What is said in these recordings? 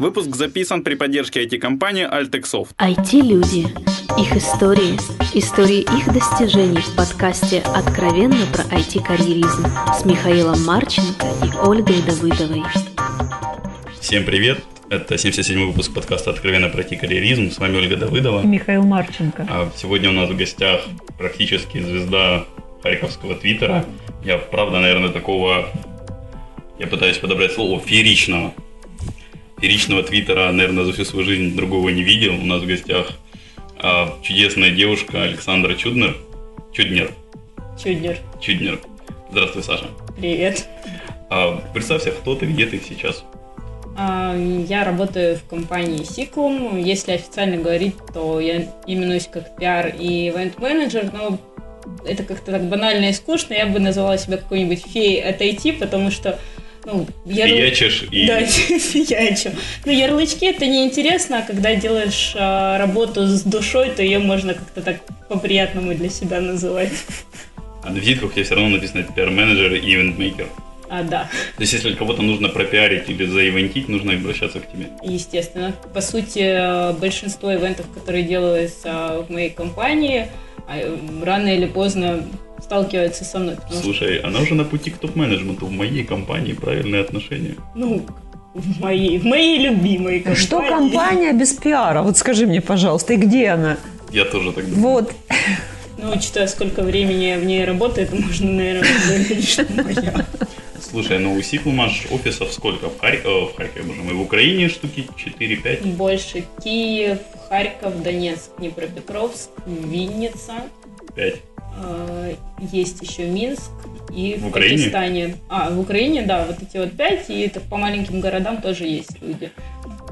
Выпуск записан при поддержке IT-компании Altexoft. IT-люди. Их истории. Истории их достижений в подкасте «Откровенно про IT-карьеризм» с Михаилом Марченко и Ольгой Давыдовой. Всем привет! Это 77-й выпуск подкаста «Откровенно про IT-карьеризм». С вами Ольга Давыдова. И Михаил Марченко. А сегодня у нас в гостях практически звезда харьковского твиттера. Я, правда, наверное, такого... Я пытаюсь подобрать слово фееричного фееричного твиттера, наверное, за всю свою жизнь другого не видел. У нас в гостях а, чудесная девушка Александра Чуднер. Чуднер. Чуднер. Чуднер. Здравствуй, Саша. Привет. А, представься, кто ты, где ты сейчас? А, я работаю в компании Siklum. Если официально говорить, то я именуюсь как пиар и ивент-менеджер, но это как-то так банально и скучно. Я бы назвала себя какой-нибудь феей от IT, потому что ну, ярл... Фиячишь и... Да, фиячу. Ну, ярлычки это неинтересно, а когда делаешь а, работу с душой, то ее можно как-то так по-приятному для себя называть. А на визитках тебе все равно написано пиар-менеджер и ивент-мейкер. А, да. То есть, если кого-то нужно пропиарить или заивентить, нужно обращаться к тебе? Естественно. По сути, большинство ивентов, которые делаются в моей компании, а, рано или поздно сталкивается со мной. Слушай, что... она уже на пути к топ-менеджменту в моей компании, правильные отношения. Ну, в моей, в моей любимой компании. Что компания без пиара? Вот скажи мне, пожалуйста, и где она? Я тоже так думаю. Вот. Ну, учитывая, сколько времени в ней работает, можно, наверное, говорить, что моя. Слушай, ну у Сиклумаш офисов сколько? В, Харь... О, в Харькове, боже мой, в Украине штуки 4-5? Больше. Киев, Харьков, Донецк, Днепропетровск, Винница. Пять. Э, есть еще Минск и в, в Пакистане. А, в Украине, да, вот эти вот пять, и это по маленьким городам тоже есть люди.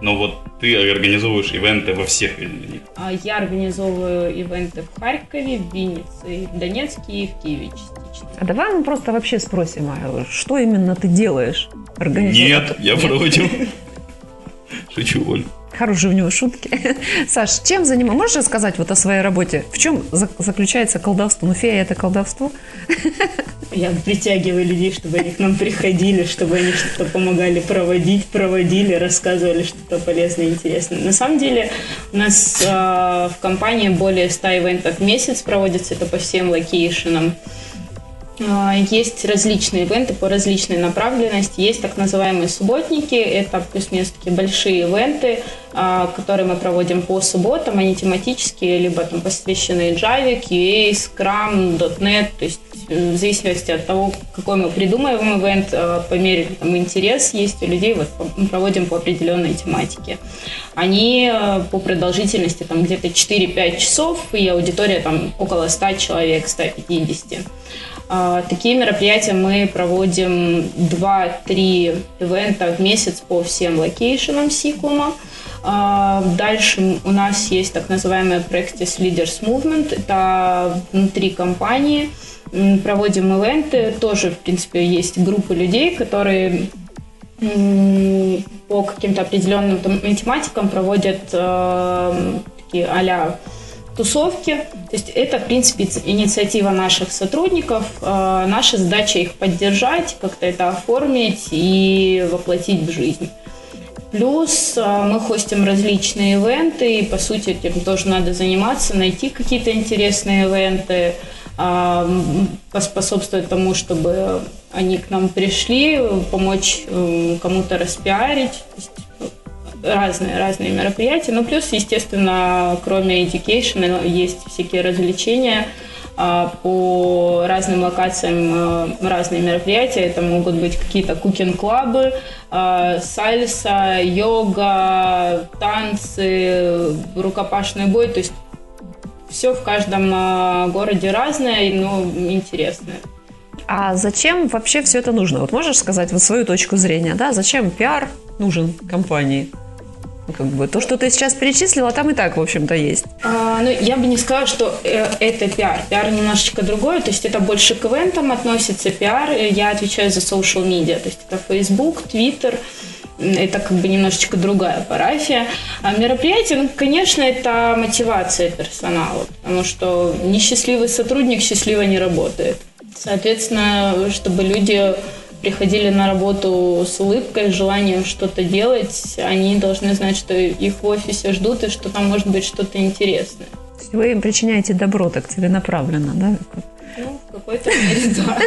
Но вот ты организовываешь ивенты во всех них? А я организовываю ивенты в Харькове, в Виннице, в Донецке и в Киеве частично. А давай мы просто вообще спросим, а что именно ты делаешь? Нет, я против. Шучу, Оль. Хорошие у него шутки. Саш, чем занимаешься? Можешь рассказать вот о своей работе? В чем заключается колдовство? Ну, фея – это колдовство? Я притягиваю людей, чтобы они к нам приходили, чтобы они что-то помогали проводить, проводили, рассказывали что-то полезное и интересное. На самом деле у нас э, в компании более 100 ивентов в месяц проводится, это по всем location ам. А, есть различные ивенты по различной направленности. Есть так называемые субботники. Это плюс-минус такие большие ивенты, а, которые мы проводим по субботам. Они тематические, либо там посвященные Java, QA, Scrum, .NET. То есть э, в зависимости от того, какой мы придумываем ивент, а, по мере там, интерес есть у людей, вот мы проводим по определенной тематике. Они э, по продолжительности там где-то 4-5 часов, и аудитория там около 100 человек, 150. А, такие мероприятия мы проводим 2-3 ивента в месяц по всем location ам Ciklum а. А, дальше у нас есть так называемый Practice Leaders Movement. Это внутри компании. Проводим ивенты. Тоже, в принципе, есть группы людей, которые по каким-то определенным тематикам проводят э, такие а тусовки. То есть это, в принципе, инициатива наших сотрудников. А, наша задача их поддержать, как-то это оформить и воплотить в жизнь. Плюс а, мы хостим различные ивенты, и по сути этим тоже надо заниматься, найти какие-то интересные ивенты, поспособствовать тому, чтобы они к нам пришли, помочь э, кому-то распиарить разные, разные мероприятия. Ну, плюс, естественно, кроме education, есть всякие развлечения а, по разным локациям а, разные мероприятия. Это могут быть какие-то кукинг-клабы, а, сальса, йога, танцы, рукопашный бой. То есть все в каждом городе разное, но интересное. А зачем вообще все это нужно? Вот можешь сказать вот свою точку зрения, да? Зачем пиар нужен компании? Как бы то, что ты сейчас перечислила, там и так, в общем-то, есть. А, ну, я бы не сказала, что э, это пиар. Пиар немножечко другое, то есть это больше к ивентам относится пиар. Я отвечаю за social media, то есть это Facebook, Twitter, это как бы немножечко другая парафия. А мероприятие, ну, конечно, это мотивация персонала, потому что несчастливый сотрудник счастливо не работает. Соответственно, чтобы люди приходили на работу с улыбкой, с желанием что-то делать. Они должны знать, что их в офисе ждут и что там может быть что-то интересное. Вы им причиняете добро так целенаправленно, да? Ну, в какой-то мере, да.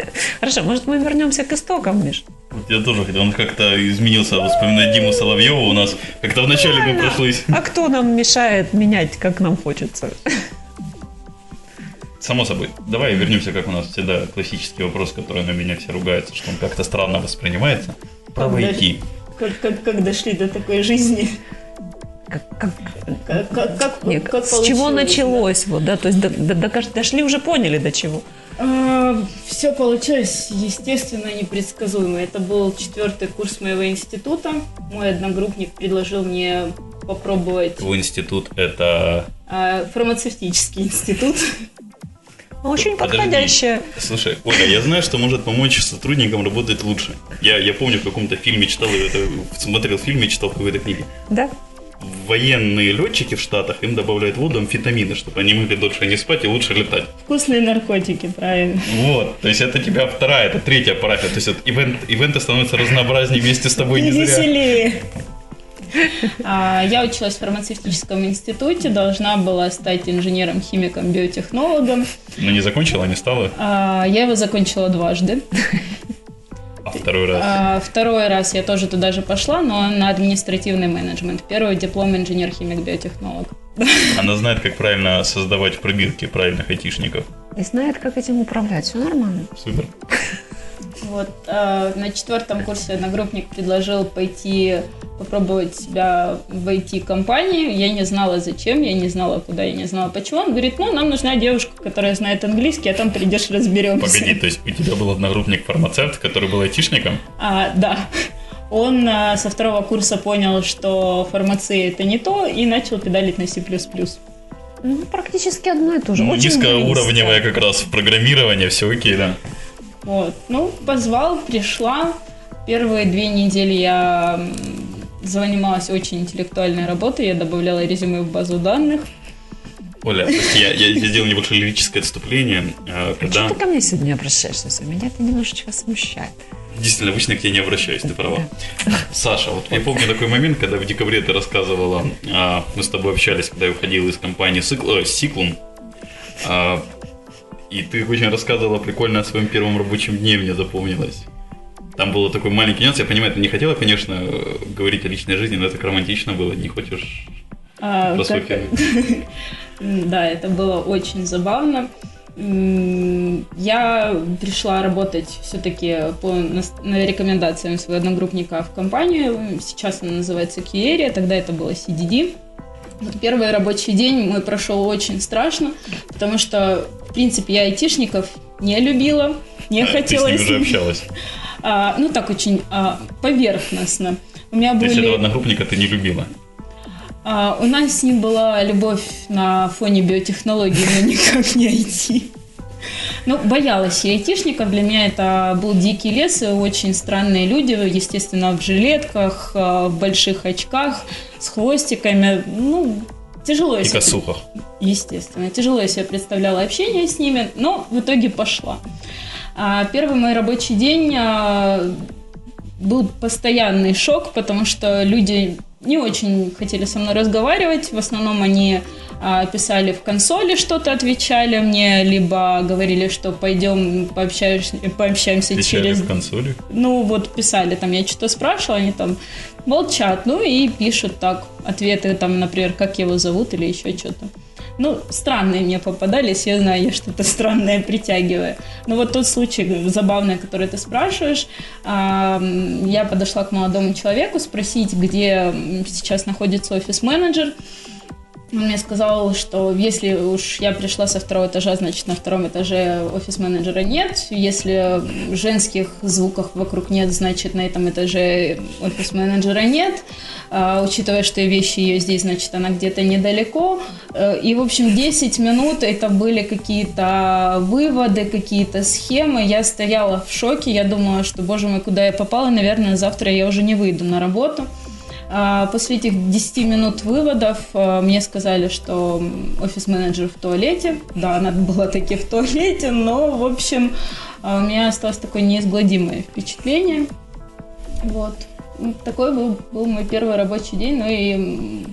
Хорошо, может мы вернемся к истокам, Миш? Вот я тоже хотел, он как-то изменился, вспоминать Диму Соловьева у нас, как-то вначале мы прошлись. А кто нам мешает менять, как нам хочется? Само собой. Давай вернемся, как у нас всегда, классический вопрос, который на меня все ругаются, что он как-то странно воспринимается. Про. Как, как, как дошли до такой жизни? Как, как, Как, как, как, не, как с чего началось? Вот, да? То есть до- до- до- дошли, уже поняли до чего. все получилось, естественно, непредсказуемо. Это был четвертый курс моего института. Мой одногруппник предложил мне попробовать Твой институт это... а, фармацевтический институт. Очень Подожди. подходящее. Слушай, Оля, я знаю, что может помочь сотрудникам работать лучше. Я, я помню, в каком-то фильме читал, это, смотрел фильм и читал в какой-то книге. Да? Военные летчики в Штатах, им добавляют воду амфетамины, чтобы они могли дольше не спать и лучше летать. Вкусные наркотики, правильно. Вот, то есть это тебя вторая, это третья парафия. То есть вот ивент, ивенты становятся разнообразнее вместе с тобой не зря. Веселее. А, Я училась в фармацевтическом институте, должна была стать инженером-химиком, биотехнологом. Но не закончила, не стала, А, Я его закончила дважды. Второй раз. А, Второй раз я тоже туда же пошла, но на административный менеджмент. Первый диплом инженер-химик, биотехнолог. Она знает, как правильно создавать пробирки правильных айтишников. И знает, как этим управлять. Все нормально. Супер. Вот, а, на четвертом курсе одногруппник предложил пойти попробовать себя в IT-компании. Я не знала зачем, я не знала куда, я не знала почему. Он говорит, ну, нам нужна девушка, которая знает английский, а там придешь разберемся. Погоди, то есть у тебя был одногруппник-фармацевт, который был айтишником? А, да. Он а, со второго курса понял, что фармация это не то, и начал педалить на C++. Ну, практически одно и то же. Ну, Очень Низкоуровневое как раз в программировании, все окей, да. Вот. Ну, позвал, пришла. Первые две недели я занималась очень интеллектуальной работой. Я добавляла резюме в базу данных. Оля, прости, я, я сделал небольшое лирическое отступление, а, когда... Что ты ко мне сегодня не обращаешься? Меня это немножечко смущает. Действительно, обычно к тебе не обращаюсь, ты права. Саша, вот я помню такой момент, когда в декабре ты рассказывала, а, мы с тобой общались, когда я уходил из компании Сикл- э, Сиклум, а, и ты очень рассказывала прикольно о своем первом рабочем дне, мне запомнилось. Там был такой маленький нюанс, я понимаю, ты не хотела, конечно, говорить о личной жизни, но это так романтично было, не хочешь А, про первый? Да, это было очень забавно. Я пришла работать все-таки по на рекомендациям своего одногруппника в компанию. Сейчас она называется Киерия, тогда это было CDD. Первый рабочий день мой прошел очень страшно, потому что, в принципе, я айтишников не любила, не А, Ты с хотела ними уже общалась. А, ну так очень а, поверхностно. У меня То есть были... этого одногруппника ты не любила. А, у нас с ним была любовь на фоне биотехнологий, но никак не IT. Ну, боялась айтишников. Для меня это был дикий лес очень странные люди, естественно, в жилетках, а, в больших очках, с хвостиками. Ну, тяжело И себе- косухах. Естественно, тяжело я себе представляла общение с ними, но в итоге пошла. А, Первый мой рабочий день а, был постоянный шок, потому что люди не очень хотели со мной разговаривать. В основном они а, писали в консоли что-то, отвечали мне, либо говорили, что пойдем пообщаешься- пообщаемся Отвечали через в консоли. ну, вот писали, там, я что-то спрашивала, они там молчат, ну, и пишут так, ответы, там, например, как его зовут или еще что-то. Ну, странные мне попадались, я знаю, я что-то странное притягиваю. Но вот тот случай забавный, который ты спрашиваешь, я подошла к молодому человеку спросить, где сейчас находится офис-менеджер. Он мне сказал, что если уж я пришла со второго этажа, значит на втором этаже офис-менеджера нет. Если женских звуков вокруг нет, значит на этом этаже офис-менеджера нет. А, учитывая, что вещи ее здесь, значит она где-то недалеко. Э, И, в общем, 10 минут это были какие-то выводы, какие-то схемы. Я стояла в шоке, я думала, что, боже мой, куда я попала, наверное, завтра я уже не выйду на работу. А, После этих 10 минут выводов а, мне сказали, что офис-менеджер в туалете. Да, она была таки в туалете, но, в общем, а у меня осталось такое неизгладимое впечатление. Вот. Такой был, был мой первый рабочий день, ну и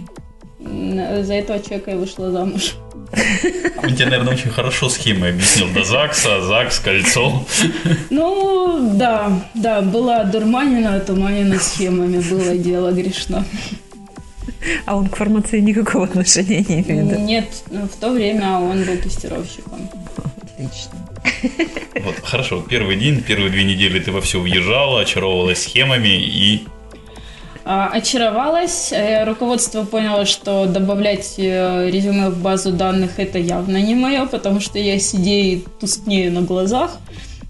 за этого человека я вышла замуж. Он тебе, наверное, очень хорошо схемы объяснил. До ЗАГСа, ЗАГС, кольцо. Ну, да, да, была дурманина, туманина схемами, было дело грешно. А он к фармации никакого отношения не имеет. да? Нет, в то время он был тестировщиком. Отлично. Вот, хорошо, первый день, первые две недели ты во все въезжала, очаровывалась схемами и... А, Очаровалась, э, руководство поняло, что добавлять э, резюме в базу данных это явно не мое, потому что я с идеей тускнею на глазах.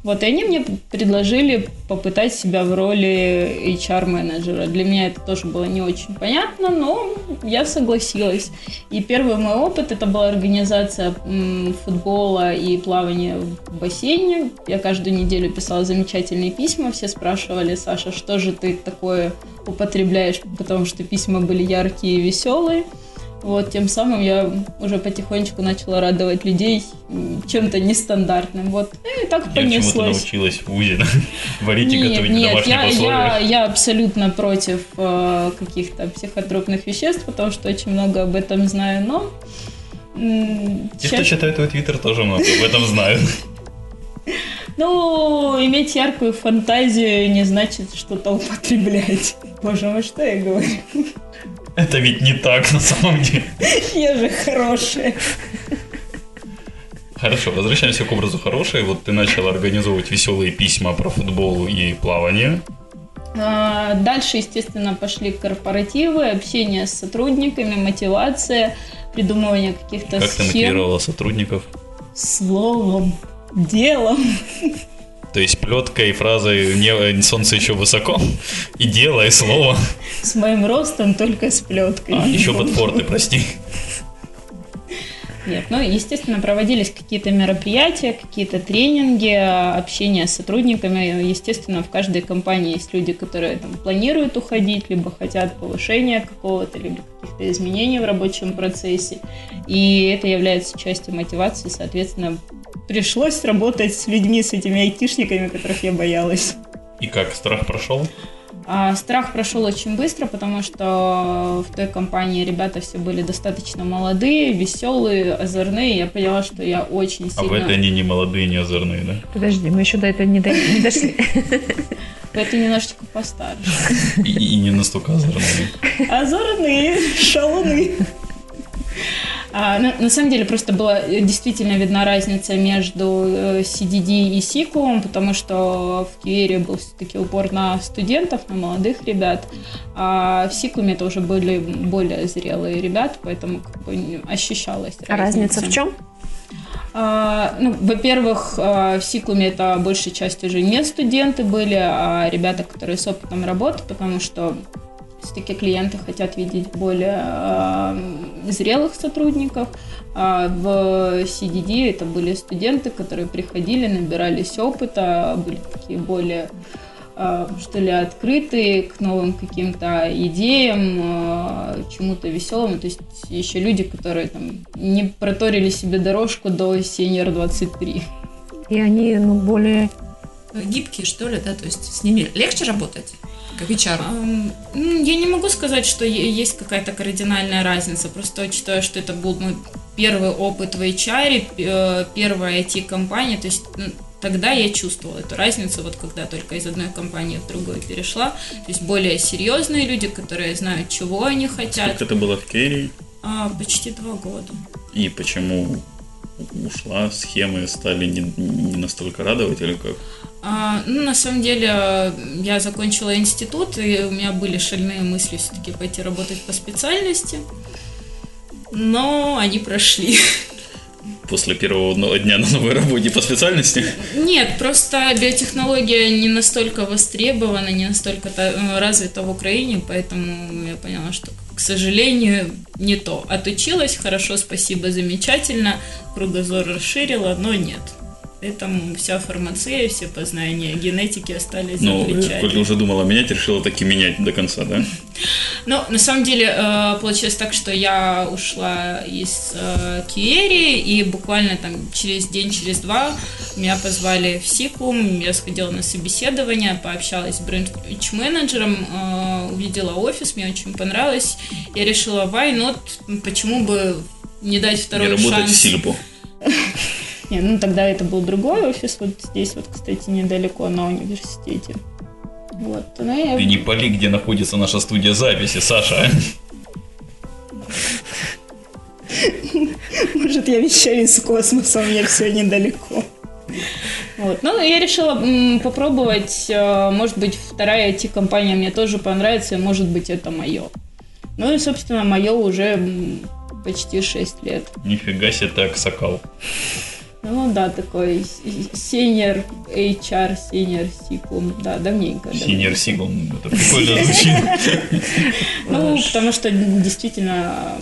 Вот, и они мне предложили попытать себя в роли HR-менеджера. Для меня это тоже было не очень понятно, но я согласилась. И первый мой опыт это была организация футбола и плавания в бассейне. Я каждую неделю писала замечательные письма, все спрашивали, Саша, что же ты такое употребляешь, потому что письма были яркие и веселые. Вот, тем самым я уже потихонечку начала радовать людей чем-то нестандартным. Вот, и так Я понеслось. научилась в УЗИ варить и готовить нет, домашних я, я, условиях. я абсолютно против э, каких-то психотропных веществ, потому что очень много об этом знаю, но... Те, кто щас- читает твой твиттер, тоже много об этом знают. Ну, иметь яркую фантазию не значит что-то употреблять. Боже мой, что я говорю? Это ведь не так на самом деле. Я же хорошая. Хорошо, возвращаемся к образу хорошей. Вот ты начала организовывать веселые письма про футбол и плавание. А, Дальше, естественно, пошли корпоративы, общение с сотрудниками, мотивация, придумывание каких-то Как ты схем. мотивировала сотрудников? Словом, делом. То есть плеткой и фразой «Не- «Солнце еще высоко» и дело, и слово. С моим ростом только с плеткой. А, еще под форты, прости. Нет, ну, естественно, проводились какие-то мероприятия, какие-то тренинги, общение с сотрудниками. Естественно, в каждой компании есть люди, которые там планируют уходить, либо хотят повышения какого-то, либо каких-то изменений в рабочем процессе. И это является частью мотивации, соответственно, пришлось работать с людьми, с этими айтишниками, которых я боялась. И как, страх прошел? А страх прошел очень быстро, потому что в той компании ребята все были достаточно молодые, веселые, озорные. Я поняла, что я очень А в сильно... этой они не молодые, не озорные, да? Подожди, мы еще до этого не, до- не дошли. В этой немножечко постарше. И, и не настолько озорные. Озорные, шалуны. А, на, на самом деле просто была э, действительно видна разница между э, CDD и SQL, потому что в QA был все-таки упор на студентов, на молодых ребят, а в SQL это уже были более зрелые ребята, поэтому как бы ощущалась А разница в чем? А, ну, во-первых, а, в Сиклуме это большей частью уже не студенты были, а ребята, которые с опытом работы, потому что все-таки клиенты хотят видеть более а, зрелых сотрудников. А в CDD это были студенты, которые приходили, набирались опыта, были такие более а, что ли, открытые к новым каким-то идеям, а, чему-то веселому. То есть еще люди, которые там не проторили себе дорожку до Senior 23. И они ну, более... Гибкие, что ли, да? То есть с ними легче работать, как HR? Я не могу сказать, что есть какая-то кардинальная разница. Просто учитывая, что это был мой первый опыт в HR, э, первая IT-компания, то есть тогда я чувствовала эту разницу, вот когда только из одной компании в другую перешла. То есть более серьезные люди, которые знают, чего они хотят. Сколько ты была в Керри А, почти два года. и почему ушла, схемы стали не, не настолько радовать или как? А, ну, на самом деле, э, я закончила институт, и у меня были шальные мысли все-таки пойти работать по специальности. Но они прошли. После первого дня на новой работе по специальности? Нет, просто биотехнология не настолько востребована, не настолько э, развита в Украине, поэтому я поняла, что, к сожалению, не то. Отучилась, хорошо, спасибо, замечательно, кругозор расширила, но нет. Поэтому вся фармация, все познания генетики остались Ну. Коля уже думала менять, решила таки менять до конца, да? Ну, на самом деле, э, получилось так, что я ушла из э, Киери, и буквально там через день, через два меня позвали в Сикум, я сходила на собеседование, пообщалась с бренд-менеджером, э, увидела офис, мне очень понравилось. Я решила, why not, почему бы не дать Не второй работать шанс. в Сильпу. Не, ну тогда это был другой офис, вот здесь вот, кстати, недалеко на университете. Вот, ну я... Ты не пали, где находится наша студия записи, Саша. Может, я вещаю из космоса, у меня все недалеко. Вот. Ну, я решила м, попробовать, э, может быть, вторая IT-компания мне тоже понравится, и может быть, это мое. Ну и, собственно, мое уже м, почти 6 лет. Нифига себе ты аксакал. Ну да, такой senior HR, senior сиклум, да, давненько. Синер Сигл. Это прикольно звучит. Ну, потому что действительно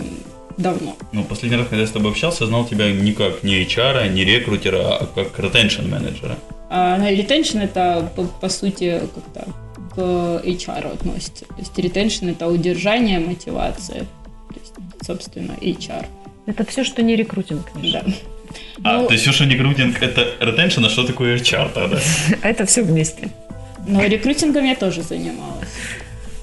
давно. Ну, последний раз, когда я с тобой общался, знал тебя не как не HR, не рекрутера, а как retention менеджера. А retention это, по, по сути, как-то к HR относится. То есть retention это удержание, мотивация. То есть, собственно, HR. Это все, что не рекрутинг. Миша. Да. А, Ну, то есть все, что не рекрутинг, это retention, а что такое HR тогда? А это все вместе. Но рекрутингом я тоже занималась.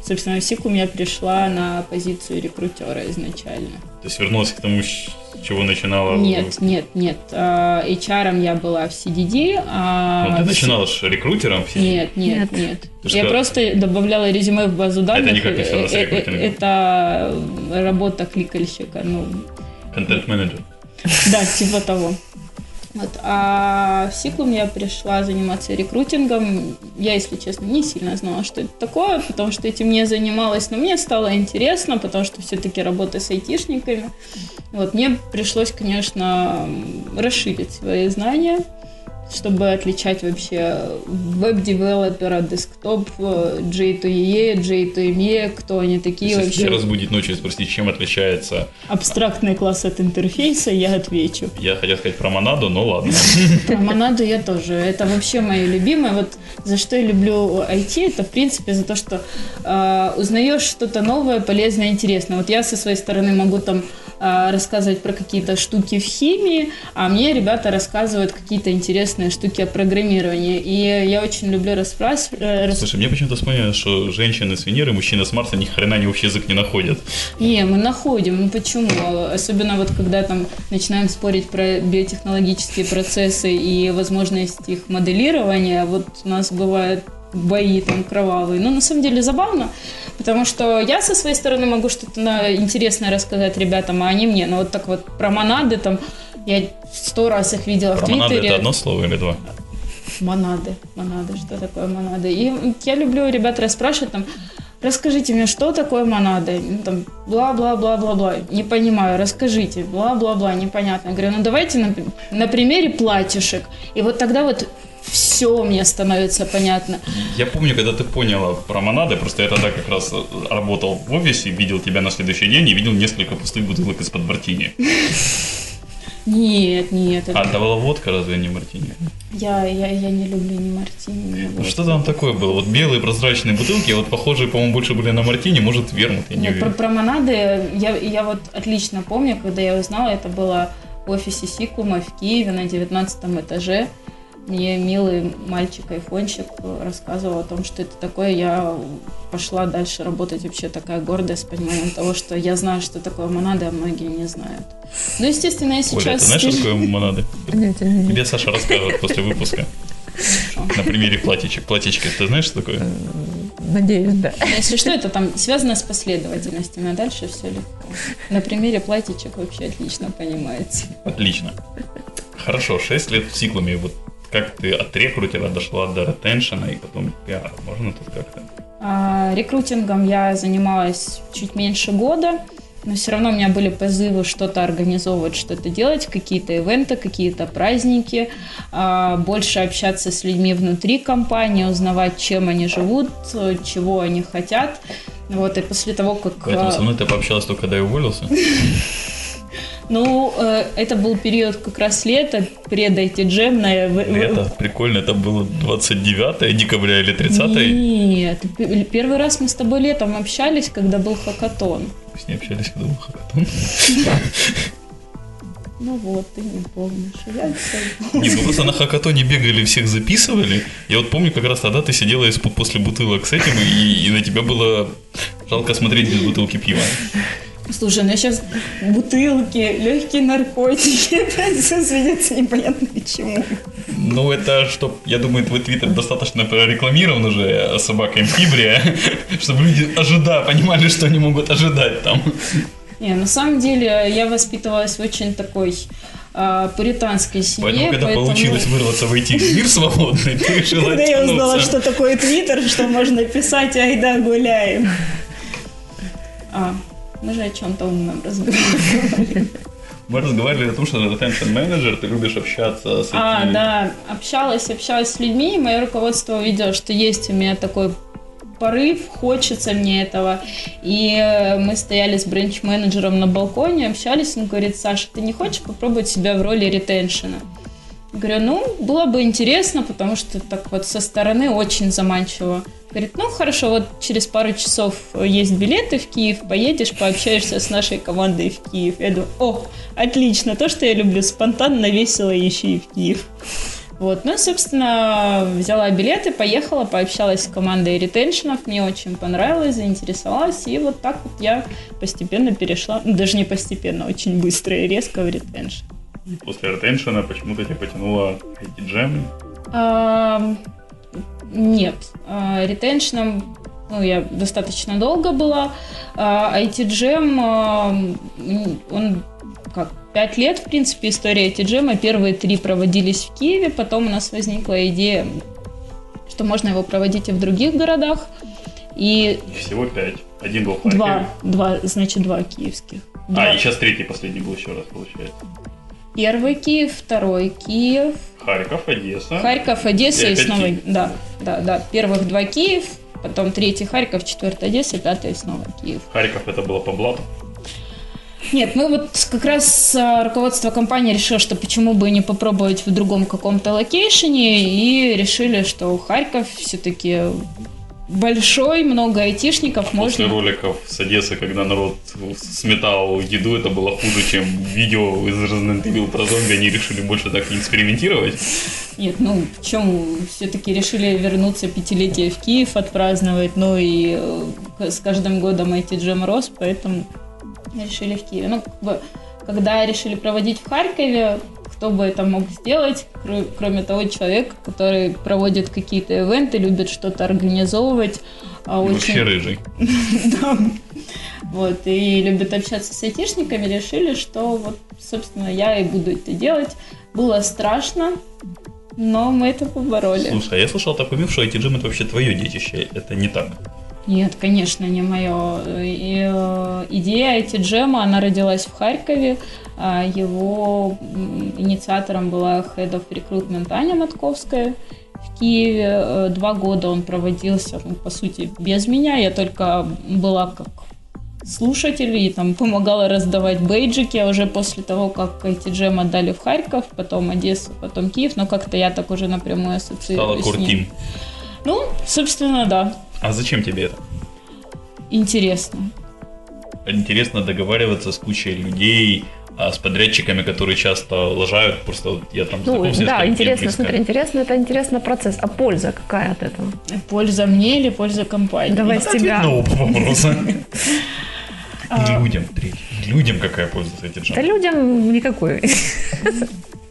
Собственно, в Сикум я пришла на позицию рекрутера изначально. То есть вернулась к тому, с чего начинала. Нет, нет, нет. А, HR я была в CDD. а Ну, ты в начинала ж рекрутером все. Нет, нет, Нет. нет. Я что? просто добавляла резюме в базу данных. никак не связано с Э, э, рекрутингом. Это работа кликальщика. Ну, Контент-менеджер. да, типа того. Вот. А в Сиклум я пришла заниматься рекрутингом. Я, если честно, не сильно знала, что это такое, потому что этим не занималась. Но мне стало интересно, потому что все-таки работа с айтишниками. Вот. Мне пришлось, конечно, расширить свои знания, чтобы отличать вообще веб-девелопера, десктоп, э, J2EE, J2ME, кто они такие Если вообще. тебя разбудить ночью и спросить, чем отличается, Абстрактный класс от интерфейса, я отвечу. я хотел сказать про монаду, но ладно. Про монаду я тоже. Это вообще мое любимое. Вот за что я люблю IT, это в принципе за то, что э, узнаешь что-то новое, полезное, интересное. Вот я со своей стороны могу там э, рассказывать про какие-то штуки в химии, а мне ребята рассказывают какие-то интересные штуки о программировании. И я очень люблю расспрашивать. Слушай, мне почему-то вспомнилось, что женщины с Венеры, мужчины с Марса ни хрена не общий язык не находят. Не, мы находим. Ну почему? Особенно вот когда там начинаем спорить про биотехнологические процессы и возможность их моделирования, вот у нас бывают бои там кровавые. Но на самом деле забавно, потому что я со своей стороны могу что-то интересное рассказать ребятам, а они мне. Но вот так вот про монады там я сто раз их видела в Про монады Твиттере. это одно слово или два? Монады, монады, что такое монады. И я люблю ребят расспрашивать там, расскажите мне, что такое монады? Ну, Там, бла-бла-бла-бла-бла, не понимаю, расскажите, бла-бла-бла, непонятно. Я говорю, ну давайте на, на примере платьишек. И вот тогда вот все мне становится понятно. Я помню, когда ты поняла про монады, просто я тогда как раз э, работал в офисе, видел тебя на следующий день и видел несколько пустых бутылок из-под мартини. Нет, нет, это- А давала водка, разве не мартини? я, я, я не люблю ни мартини, ни Ну что там такое было? Вот белые прозрачные бутылки, вот похожие, по-моему, больше были на мартини, может, вермут, я не Вот про, про монады я, я вот отлично помню, когда я узнала, это было в офисе Сикума в Киеве на 19 этаже. Мне милый мальчик-айфончик рассказывал о том, что это такое. Я пошла дальше работать вообще такая гордая с пониманием того, что я знаю, что такое монады, а многие не знают. Ну, естественно, я Оля, ты сейчас... знаешь, что такое монады? Тебе Саша расскажет после выпуска. На примере платьичек. Платьички, ты знаешь, что такое? Надеюсь, да. Если что, это там связано с последовательностями, а дальше все легко. На примере платьичек вообще отлично понимается. Отлично. Хорошо, 6 лет в циклами. Вот как ты от рекрутера дошла до ретеншена и потом пиара? Можно тут как-то? А, Рекрутингом я занималась чуть меньше года, но все равно у меня были позывы что-то организовывать, что-то делать, какие-то ивенты, какие-то праздники, а, больше общаться с людьми внутри компании, узнавать, чем они живут, чего они хотят. Вот, и после того, как... Поэтому а, со мной ты пообщалась только когда я уволился. Ну, э, это был период как раз лета, пред джемное. Это прикольно, это было 29 декабря или 30 Нет, первый раз мы с тобой летом общались, когда был хакатон. Мы с ней общались, когда был хакатон. Ну вот, ты не помнишь. Я всё Не, ну просто на хакатоне бегали, всех записывали. Я вот помню, как раз тогда ты сидела из- после бутылок с этим, и, и на тебя было жалко смотреть без бутылки пива. Слушай, ну сейчас бутылки, легкие наркотики, опять все сведется непонятно почему. Ну, это что, я думаю, твой твиттер достаточно прорекламирован уже а собака Эмфибрия, чтобы люди ожидая, понимали, что они могут ожидать там. Не, на самом деле я воспитывалась в очень такой а, пуританской семье, Поэтому, когда получилось вырваться в IT-мир свободный, ты решила Когда я узнала, что такое твиттер, что можно писать «Айда гуляем». А, мы же о чем-то умном разговаривали. Мы разговаривали о том, что ты attention менеджер, ты любишь общаться с А, этими- да, общалась, общалась с людьми, и мое руководство увидело, что есть у меня такой порыв, хочется мне этого. И э, мы стояли с бренч-менеджером на балконе, общались, он говорит, Саша, ты не хочешь попробовать себя в роли ретеншена? Говорю, ну, было бы интересно, потому что так вот со стороны очень заманчиво. Говорит, ну, хорошо, вот через пару часов есть билеты в Киев, поедешь, пообщаешься с нашей командой в Киев. Я думаю, о, отлично, то, что я люблю, спонтанно, весело, еще и в Киев. Вот, ну, собственно, взяла билеты, поехала, пообщалась с командой ретеншенов, мне очень понравилось, заинтересовалась, и вот так вот я постепенно перешла, ну, даже не постепенно, очень быстро и резко в ретеншн. После ретеншена почему-то тебя потянуло IT-джем. Ам, Нет, а, ретеншном ну, я достаточно долго была. А IT-джем, ам, м, он как, пять лет, в принципе, история IT-джема. Первые три проводились в Киеве, потом у нас возникла идея, что можно его проводить и в других городах. И Всего пять. Один был в Харькове. два, два, значит, два киевских. Два. А, и сейчас третий, последний был еще раз, получается. Первый Киев, второй Киев, Харьков, Одесса. Харьков, Одесса И и, снова... Киев. Да, да, да. Первых два Киев, потом третий Харьков, четвертый Одесса, пятый снова Киев. Харьков это было по блату. Нет, мы вот как раз а, руководство компании решило, что почему бы не попробовать в другом каком-то location е, и решили, что Харьков все-таки большой, много айтишников, После можно... роликов с Одессы, когда народ сметал еду, это было хуже, чем видео из Resident про зомби. Они решили больше так не экспериментировать. Нет, ну почему? Все-таки решили вернуться пятилетие в Киев отпраздновать, ну и э, с каждым годом эти джем рос, поэтому решили в Киеве. Ну, как бы, когда решили проводить в Харькове, кто бы это мог сделать, кро- кроме того человека, который проводит какие-то ивенты, любит что-то организовывать. а Вообще очень- рыжий. да. Вот, и любят общаться с айтишниками, решили, что вот, собственно, я и буду это делать. Было страшно, но мы это побороли. Слушай, а я слышал такой миф, что IT-джем это вообще твое детище. Это не так. Нет, конечно, не мое. И, э, идея IT-джема, она родилась в Харькове. А Его инициатором была Head of Recruitment Аня Матковская в Киеве. Э, Два года он проводился, ну, по сути, без меня. Я только была как слушатель и там помогала раздавать бейджики, а уже после того, как IT-джем отдали в Харьков, потом Одессу, потом Киев, но как-то я так уже напрямую Стала ассоциируюсь с ним. куртим. Ну, собственно, да, А зачем тебе это? интересно. Интересно договариваться с кучей людей, а с подрядчиками, которые часто лажают. Просто вот я там Ну, да, интересно, близко. смотри, интересно, это интересно процесс. А польза какая от этого? Польза мне или польза компании? Давай с тебя. Ну, оба вопроса. А. Людям. Людям какая польза с этим Да людям никакой.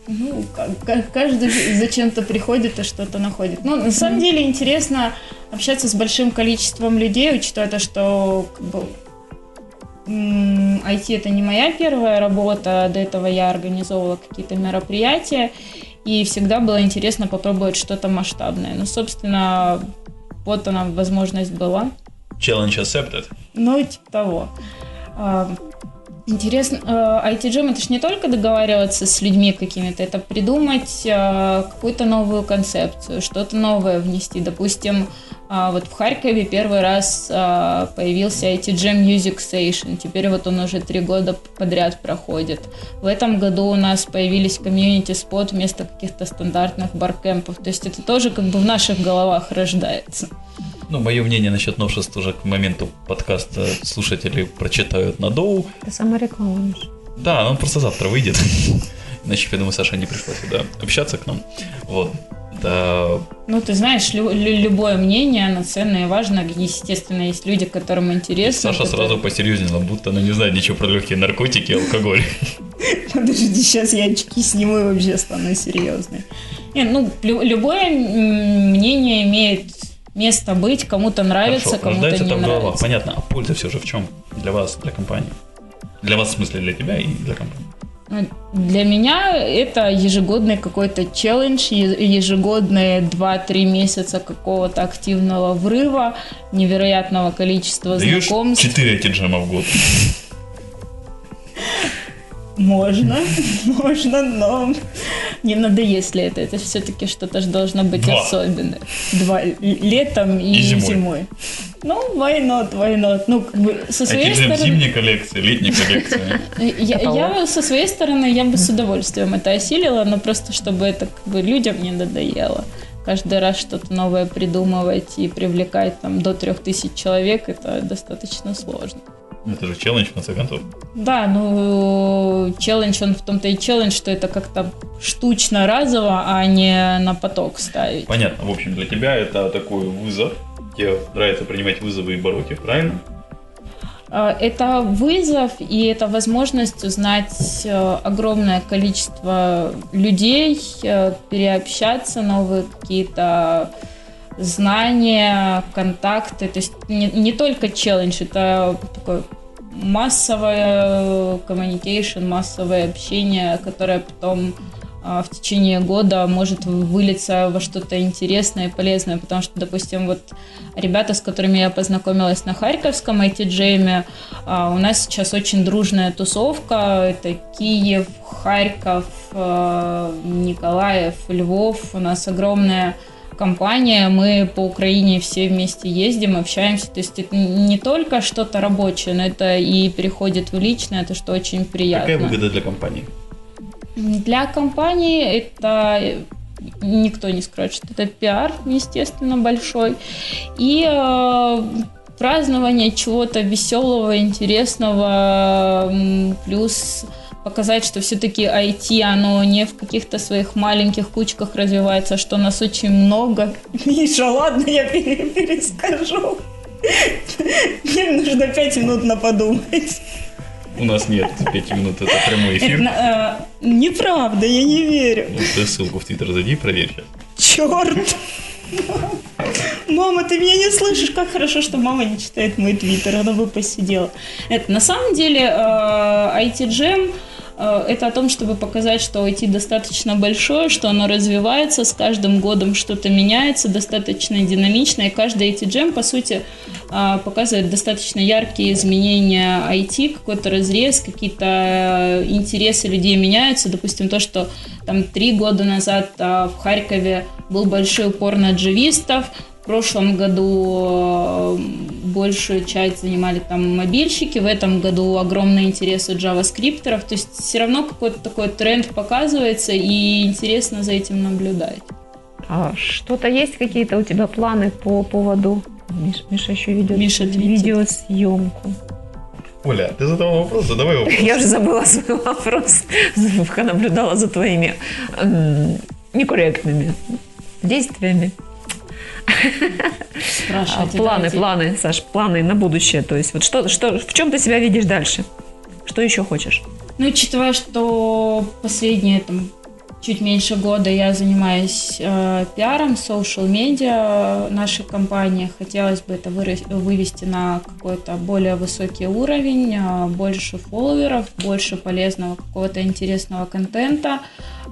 Ну, ка- каждый зачем-то приходит и что-то находит. Ну, на самом деле интересно общаться с большим количеством людей, учитывая то, что IT это не моя первая работа, до этого я организовывала какие-то мероприятия, и всегда было интересно попробовать что-то масштабное. Ну, собственно, вот она возможность была. Challenge accepted. Ну, типа того. Интересно, э, IT-джем это же не только договариваться с людьми какими-то, это придумать э, какую-то новую концепцию, что-то новое внести. Допустим, э, вот в Харькове первый раз э, появился IT-джем Music Station, теперь вот он уже три года подряд проходит. В этом году у нас появились комьюнити-спот вместо каких-то стандартных баркемпов, то есть это тоже как бы в наших головах рождается. Ну, мое мнение насчет новшеств уже к моменту подкаста слушатели прочитают на доу. Ты сама рекламируешь. Да, он просто завтра выйдет. Иначе, я думаю, Саша не пришла сюда общаться к нам. Вот. Да. Ну, ты знаешь, лю- лю- любое мнение, оно ценное и важно. Естественно, есть люди, которым интересно. Саша которые- сразу посерьезнела, будто она не знает ничего про легкие наркотики и алкоголь. Подожди, сейчас я очки сниму и вообще стану серьезной. Не, ну, лю- любое мнение имеет место быть, кому-то нравится, кому-то не головах. нравится. Понятно, а польза все же в чем? Для вас, для компании? Для вас, в смысле, для тебя и для компании. Ну, Для меня это ежегодный какой-то челлендж, ежегодные 2-3 месяца какого-то активного врыва, невероятного количества Даешь знакомств. 4 эти джема в год. Можно, можно, но не надоест ли это. Это все-таки что-то же должно быть Два. особенное. Два. Летом и, И зимой. зимой. Ну, why not, why not? Ну, как бы со своей джем стороны... зимней коллекции, летней коллекции. Я, я со своей стороны, я бы с удовольствием это осилила, но просто чтобы это как бы людям не надоело. Каждый раз что-то новое придумывать и привлекать там до трех тысяч человек, это достаточно сложно. Это же челлендж, в конце концов. Да, ну челлендж, он в том-то и челлендж, что это как-то штучно, разово, а не на поток ставить. Понятно. В общем, для тебя это такой вызов. Тебе нравится принимать вызовы и бороть их, правильно? А, Это вызов и это возможность узнать э, огромное количество людей, э, переобщаться, новые какие-то знания, контакты. То есть не, не только челлендж, это такое массовое communication, массовое общение, которое потом а, в течение года может вылиться во что-то интересное и полезное, потому что, допустим, вот ребята, с которыми я познакомилась на Харьковском IT-джеме, а, у нас сейчас очень дружная тусовка, это Киев, Харьков, а, Николаев, Львов, у нас огромная компания, мы по Украине все вместе ездим, общаемся, то есть это не только что-то рабочее, но это и переходит в личное, это что очень приятно. Какая выгода для компании? Для компании это никто не скроет, что это пиар, естественно, большой. И э, празднование чего-то веселого, интересного, плюс показать, что все-таки IT, оно не в каких-то своих маленьких кучках развивается, что нас очень много. Миша, ладно, я пере- перескажу. Мне нужно пять минут на подумать. У нас нет 5 минут, это прямой эфир. Это, э, неправда, я не верю. Ну, Ты ссылку в Твиттер зайди и проверь. Черт! Мама, ты меня не слышишь? Как хорошо, что мама не читает мой твиттер, она бы посидела. Это на самом деле э, IT-джем э, это о том, чтобы показать, что IT достаточно большое, что оно развивается, с каждым годом что-то меняется, достаточно динамично, и каждый IT-джем, по сути, э, показывает достаточно яркие изменения IT, какой-то разрез, какие-то интересы людей меняются. Допустим, то, что там три года назад в Харькове был большой упор на джавистов, в прошлом году э, большую часть занимали там мобильщики, в этом году огромный интерес у джаваскриптеров, то есть все равно какой-то такой тренд показывается и интересно за этим наблюдать. А что-то есть какие-то у тебя планы по поводу? Миш- Миша еще ведет Миша видеосъемку. Оля, ты задавал вопрос, задавай вопрос. Я уже забыла свой вопрос, пока наблюдала за твоими некорректными действиями. А, Спрашивайте, планы, давайте. планы, Саш, планы на будущее. То есть вот что, что, в чем ты себя видишь дальше? Что еще хочешь? Ну, учитывая, что последние там, чуть меньше года я занимаюсь э, пиаром, social медиа нашей компании, хотелось бы это вырас- вывести на какой-то более высокий уровень, э, больше фолловеров, больше полезного какого-то интересного контента,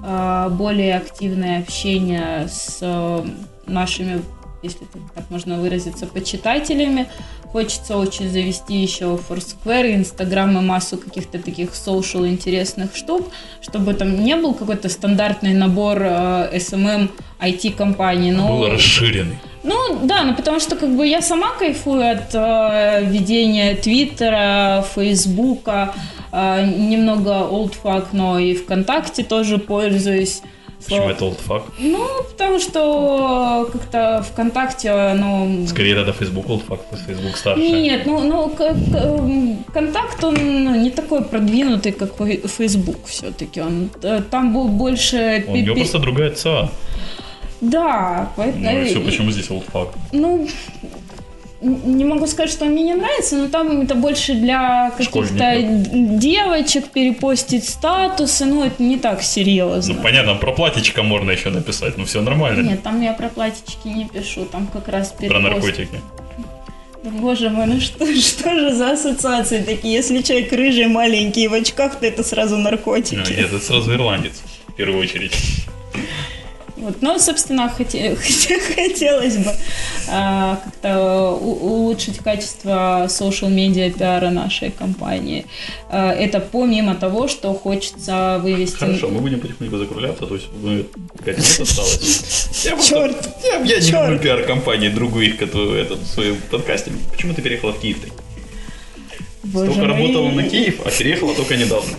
э, более активное общение с э, нашими если так можно выразиться, почитателями. Хочется очень завести еще Foursquare, Instagram и массу каких-то таких social интересных штук, чтобы там не был какой-то стандартный набор э, SMM IT-компаний. Но... Был расширенный. Ну да, ну потому что как бы я сама кайфую от э, ведения Твиттера, Фейсбука, э, немного олдфак, но и ВКонтакте тоже пользуюсь. Почему это олдфак? Ну, потому что как-то ВКонтакте, ну... Скорее тогда Facebook олдфак, то есть Facebook старше. Нет, ну, ну к- к- м, контакт, он ну, не такой продвинутый, как Facebook все-таки. Он, э, там был больше... У него просто другая ЦА. Да, поэтому... Ну и все, почему здесь олдфак? Ну, не могу сказать, что он мне не нравится, но там это больше для каких-то девочек перепостить статусы, ну, это не так серьезно. Ну понятно, про платьечко можно еще написать, ну все нормально. Нет, там я про платьички не пишу, там как раз Про перепост. наркотики. Да, Боже мой, ну что, что же за ассоциации такие? Если человек рыжий, маленький и в очках, то это сразу Ну, наркотики. Нет, это сразу ирландец, в первую очередь. Вот. Но, собственно, хоте- хотелось бы а, как-то улучшить качество social медиа пиара нашей компании. А, это помимо того, что хочется вывести... Хорошо, мы будем потихоньку закругляться, то есть мы 5 минут осталось. Я Черт! Я, я не люблю пиар-компании других, которые этот, в своем подкасте. Почему ты переехала в Киев? Боже Только мой, работала на Киев, а переехала только недавно.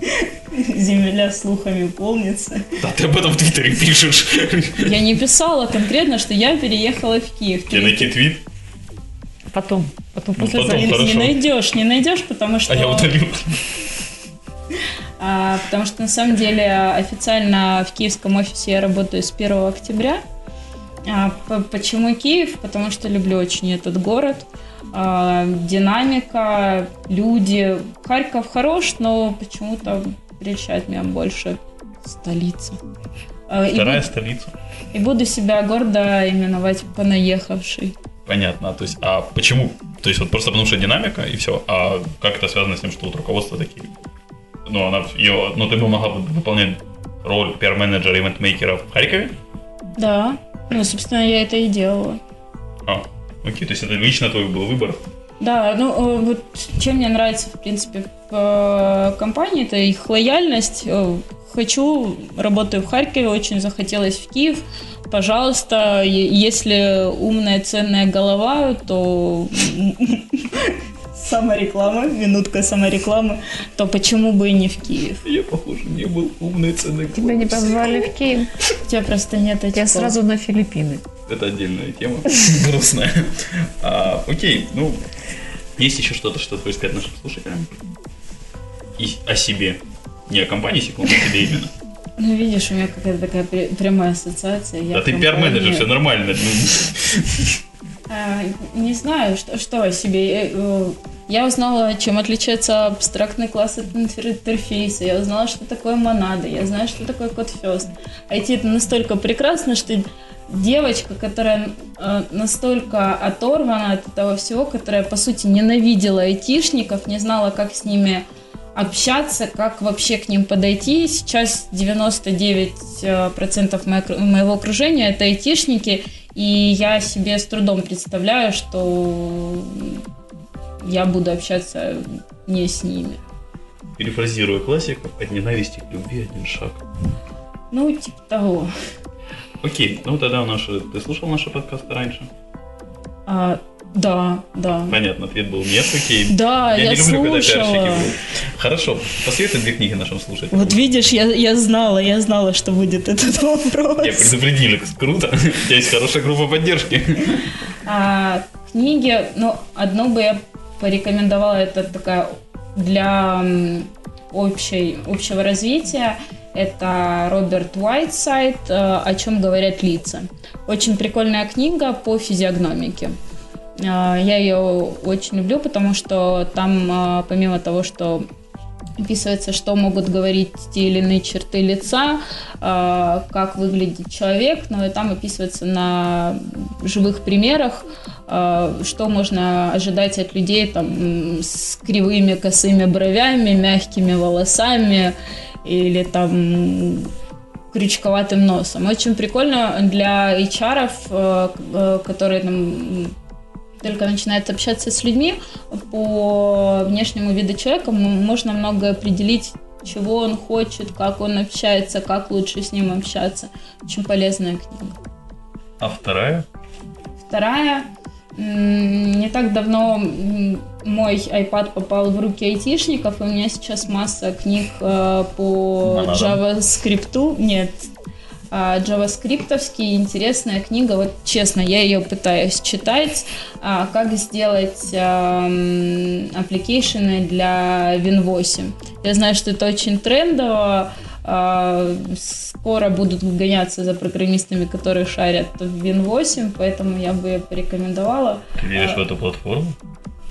Земля слухами полнится. Да, ты об этом в Твиттере пишешь. Я не писала конкретно, что я переехала в Киев. Тебе найти твит, Потом, потом Ну, после потом, не, найдешь, не найдешь, потому что... а я удалил. А, потому что на самом деле официально в киевском офисе я работаю с 1 октября. А, по- почему Киев? Потому что люблю очень этот город. А, динамика, люди. Харьков хорош, но почему-то прельщает меня больше столица. И, Вторая буд- столица. и буду себя гордо именовать понаехавшей. Понятно. То есть, а почему? То есть, вот просто потому что динамика и все. А как это связано с тем, что вот руководство такие? Ну, она ее, ну, ты бы могла выполнять роль пиар-менеджера, ивент-мейкера в Харькове? Да, ну, собственно, я это и делала. А, окей, то есть это лично твой был выбор. Да, ну э, вот чем мне нравится, в принципе, в э, компании, это их лояльность. Э, Хочу, работаю в Харькове, очень захотелось в Киев. Пожалуйста, если умная, ценная голова, то самореклама, минутка саморекламы, то почему бы и не в Киев? Я, похоже, не был умный ценный. Тебя не позвали в Киев. У тебя просто нет Я очков. сразу на Филиппины. Это отдельная тема, грустная. А, окей, ну, есть еще что-то, что ты хочешь сказать нашим слушателям? И о себе. Не о компании секунду, а о себе именно. Ну, видишь, у меня какая-то такая пр- прямая ассоциация. Я Да ты пиар-менеджер, все нормально. А, Не знаю, что, что о себе. Я, э, Я узнала, чем отличается абстрактный класс от интерфейса. Я узнала, что такое монада. Я знаю, что такое код first. IT это настолько прекрасно, что девочка, которая э, настолько оторвана от этого всего, которая, по сути, ненавидела айтишников, не знала, как с ними общаться, как вообще к ним подойти. Сейчас 99% моего- моего окружения это айтишники, и я себе с трудом представляю, что я буду общаться не с ними. перефразируя классиков, от ненависти к любви один шаг. Ну, типа того. Окей, ну тогда наши... Ты слушал наши подкасты раньше? А, да, да. Понятно, ответ был нет, окей. Да, я, не люблю, когда слушала. пиарщики врут. Хорошо, посоветуй две книги нашим слушателям. Вот видишь, я, я знала, я знала, что будет этот вопрос. Я предупредили, круто. У тебя есть хорошая группа поддержки. А, книги, ну, одну бы я порекомендовала, это такая для общей, общего развития. Это Роберт Уайтсайд э, «О чем говорят лица». Очень прикольная книга по физиогномике. А, Я ее очень люблю, потому что там, а, помимо того, что описывается, что могут говорить те или иные черты лица, а, как выглядит человек, но и там описывается на живых примерах, что можно ожидать от людей там, с кривыми косыми бровями, мягкими волосами или там крючковатым носом. Очень прикольно для HR, которые там только начинают общаться с людьми, по внешнему виду человека можно много определить, чего он хочет, как он общается, как лучше с ним общаться. Очень полезная книга. А вторая? Вторая. Не так давно мой iPad попал в руки айтишников, и у меня сейчас масса книг э, по JavaScript. Нет, а, JavaScript овский, интересная книга. Вот честно, я ее пытаюсь читать. А, как сделать application ы для Win8. Я знаю, что это очень трендово. А, скоро будут гоняться за программистами, которые шарят в Win8, поэтому я бы ее порекомендовала. Ты веришь в эту платформу?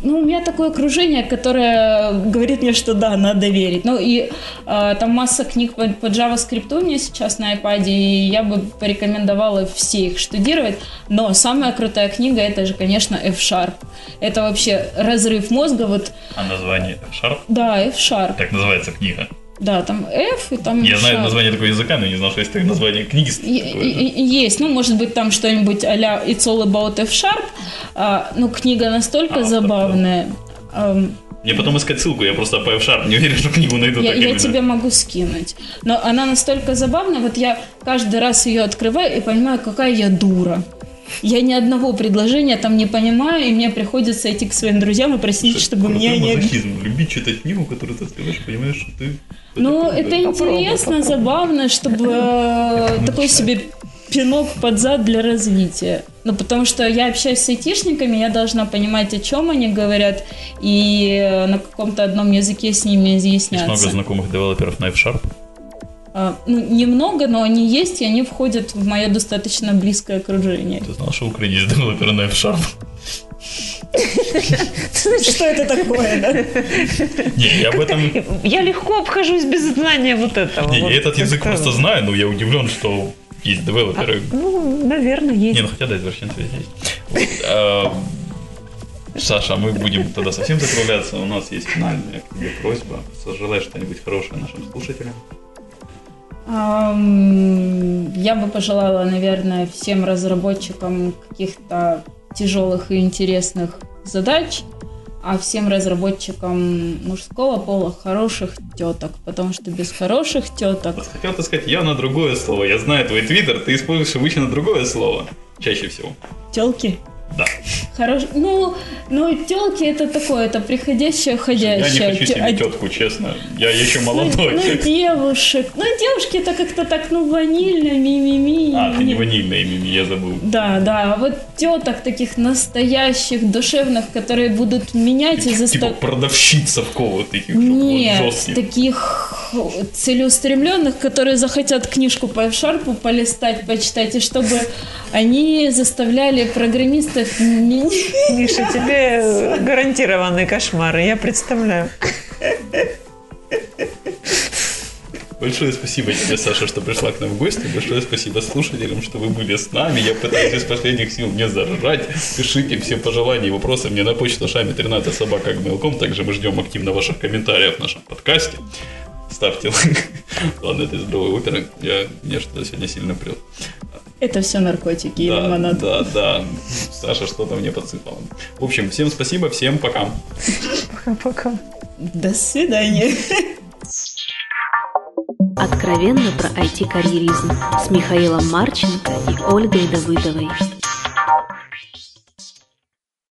Ну, у меня такое окружение, которое говорит мне, что да, надо верить. Ну, и э, там масса книг по, по JavaScript у меня сейчас на iPad, и я бы порекомендовала все их штудировать. Но самая крутая книга, это же, конечно, F-Sharp. Это вообще разрыв мозга. Вот. А название F-Sharp? Да, F-Sharp. Так называется книга. Да, там F и там Я знаю название такого языка, но не знал, что есть такое название книги. Есть, ну, может быть, там что-нибудь а-ля It's all about F-Sharp. А, ну, книга настолько а, забавная. Мне потом искать ссылку, я просто по F-Sharp не уверен, что книгу найду. Я, я тебе могу скинуть. Но она настолько забавная, вот я каждый раз ее открываю и понимаю, какая я дура. Я ни одного предложения там не понимаю, и мне приходится идти к своим друзьям и просить, Слушай, чтобы меня не... мазохизм. Любить читать книгу, которую ты открываешь, понимаешь, что ты ну, это интересно, забавно, чтобы э, такой себе пинок под зад для развития. Ну, потому что я общаюсь с айтишниками, я должна понимать, о чем они говорят, и э, на каком-то одном языке с ними изъясняться. Есть много знакомых девелоперов на F-Sharp? А, ну, немного, но они есть, и они входят в мое достаточно близкое окружение. Ты знал, что в Украине есть девелоперы на F-Sharp? Что это такое, да? Не, я об этом... Я легко обхожусь без знания вот этого. Не, я этот язык просто знаю, но я удивлен, что есть девелоперы. А, ну, наверное, есть. Не, ну хотя да, извращенцы есть. А, Саша, мы будем тогда совсем закругляться. У нас есть финальная просьба. Сожелай что-нибудь хорошее нашим слушателям. Я бы пожелала, наверное, всем разработчикам каких-то тяжелых и интересных задач, а всем разработчикам мужского пола хороших теток, потому что без хороших теток... Хотел ты сказать явно другое слово. Я знаю твой твиттер, ты используешь обычно другое слово. Чаще всего. Телки? Да. Хорош... Ну, ну, телки это такое, это приходящее, ходящее. Я не хочу себе тетку, честно. Я еще молодой. Ну, ну девушек. Ну, девушки это как-то так, ну, ванильно, ми-ми-ми. А, ты не ванильная ми-ми, я забыл. Да, да. А вот теток таких настоящих, душевных, которые будут менять и заставлять... Типа продавщиц совковых таких, Нет, вот таких целеустремленных, которые захотят книжку по F-Sharp полистать, почитать, и чтобы они заставляли программистов... Миша, тебе гарантированный кошмар, я представляю. Большое спасибо тебе, Саша, что пришла к нам в гости. Большое спасибо слушателям, что вы были с нами. Я пытаюсь из последних сил не заржать. Пишите все пожелания и вопросы мне на почту шами 13 собака. Также мы ждем активно ваших комментариев в нашем подкасте. Ставьте лайк. Ладно, это из другой оперы. Я, мне что-то сегодня сильно прет. Это все наркотики да, или лимонад. Да, да. Саша что-то мне подсыпала. В общем, всем спасибо, всем пока. Пока-пока. До свидания. Откровенно про IT-карьеризм с Михаилом Марченко и Ольгой Давыдовой.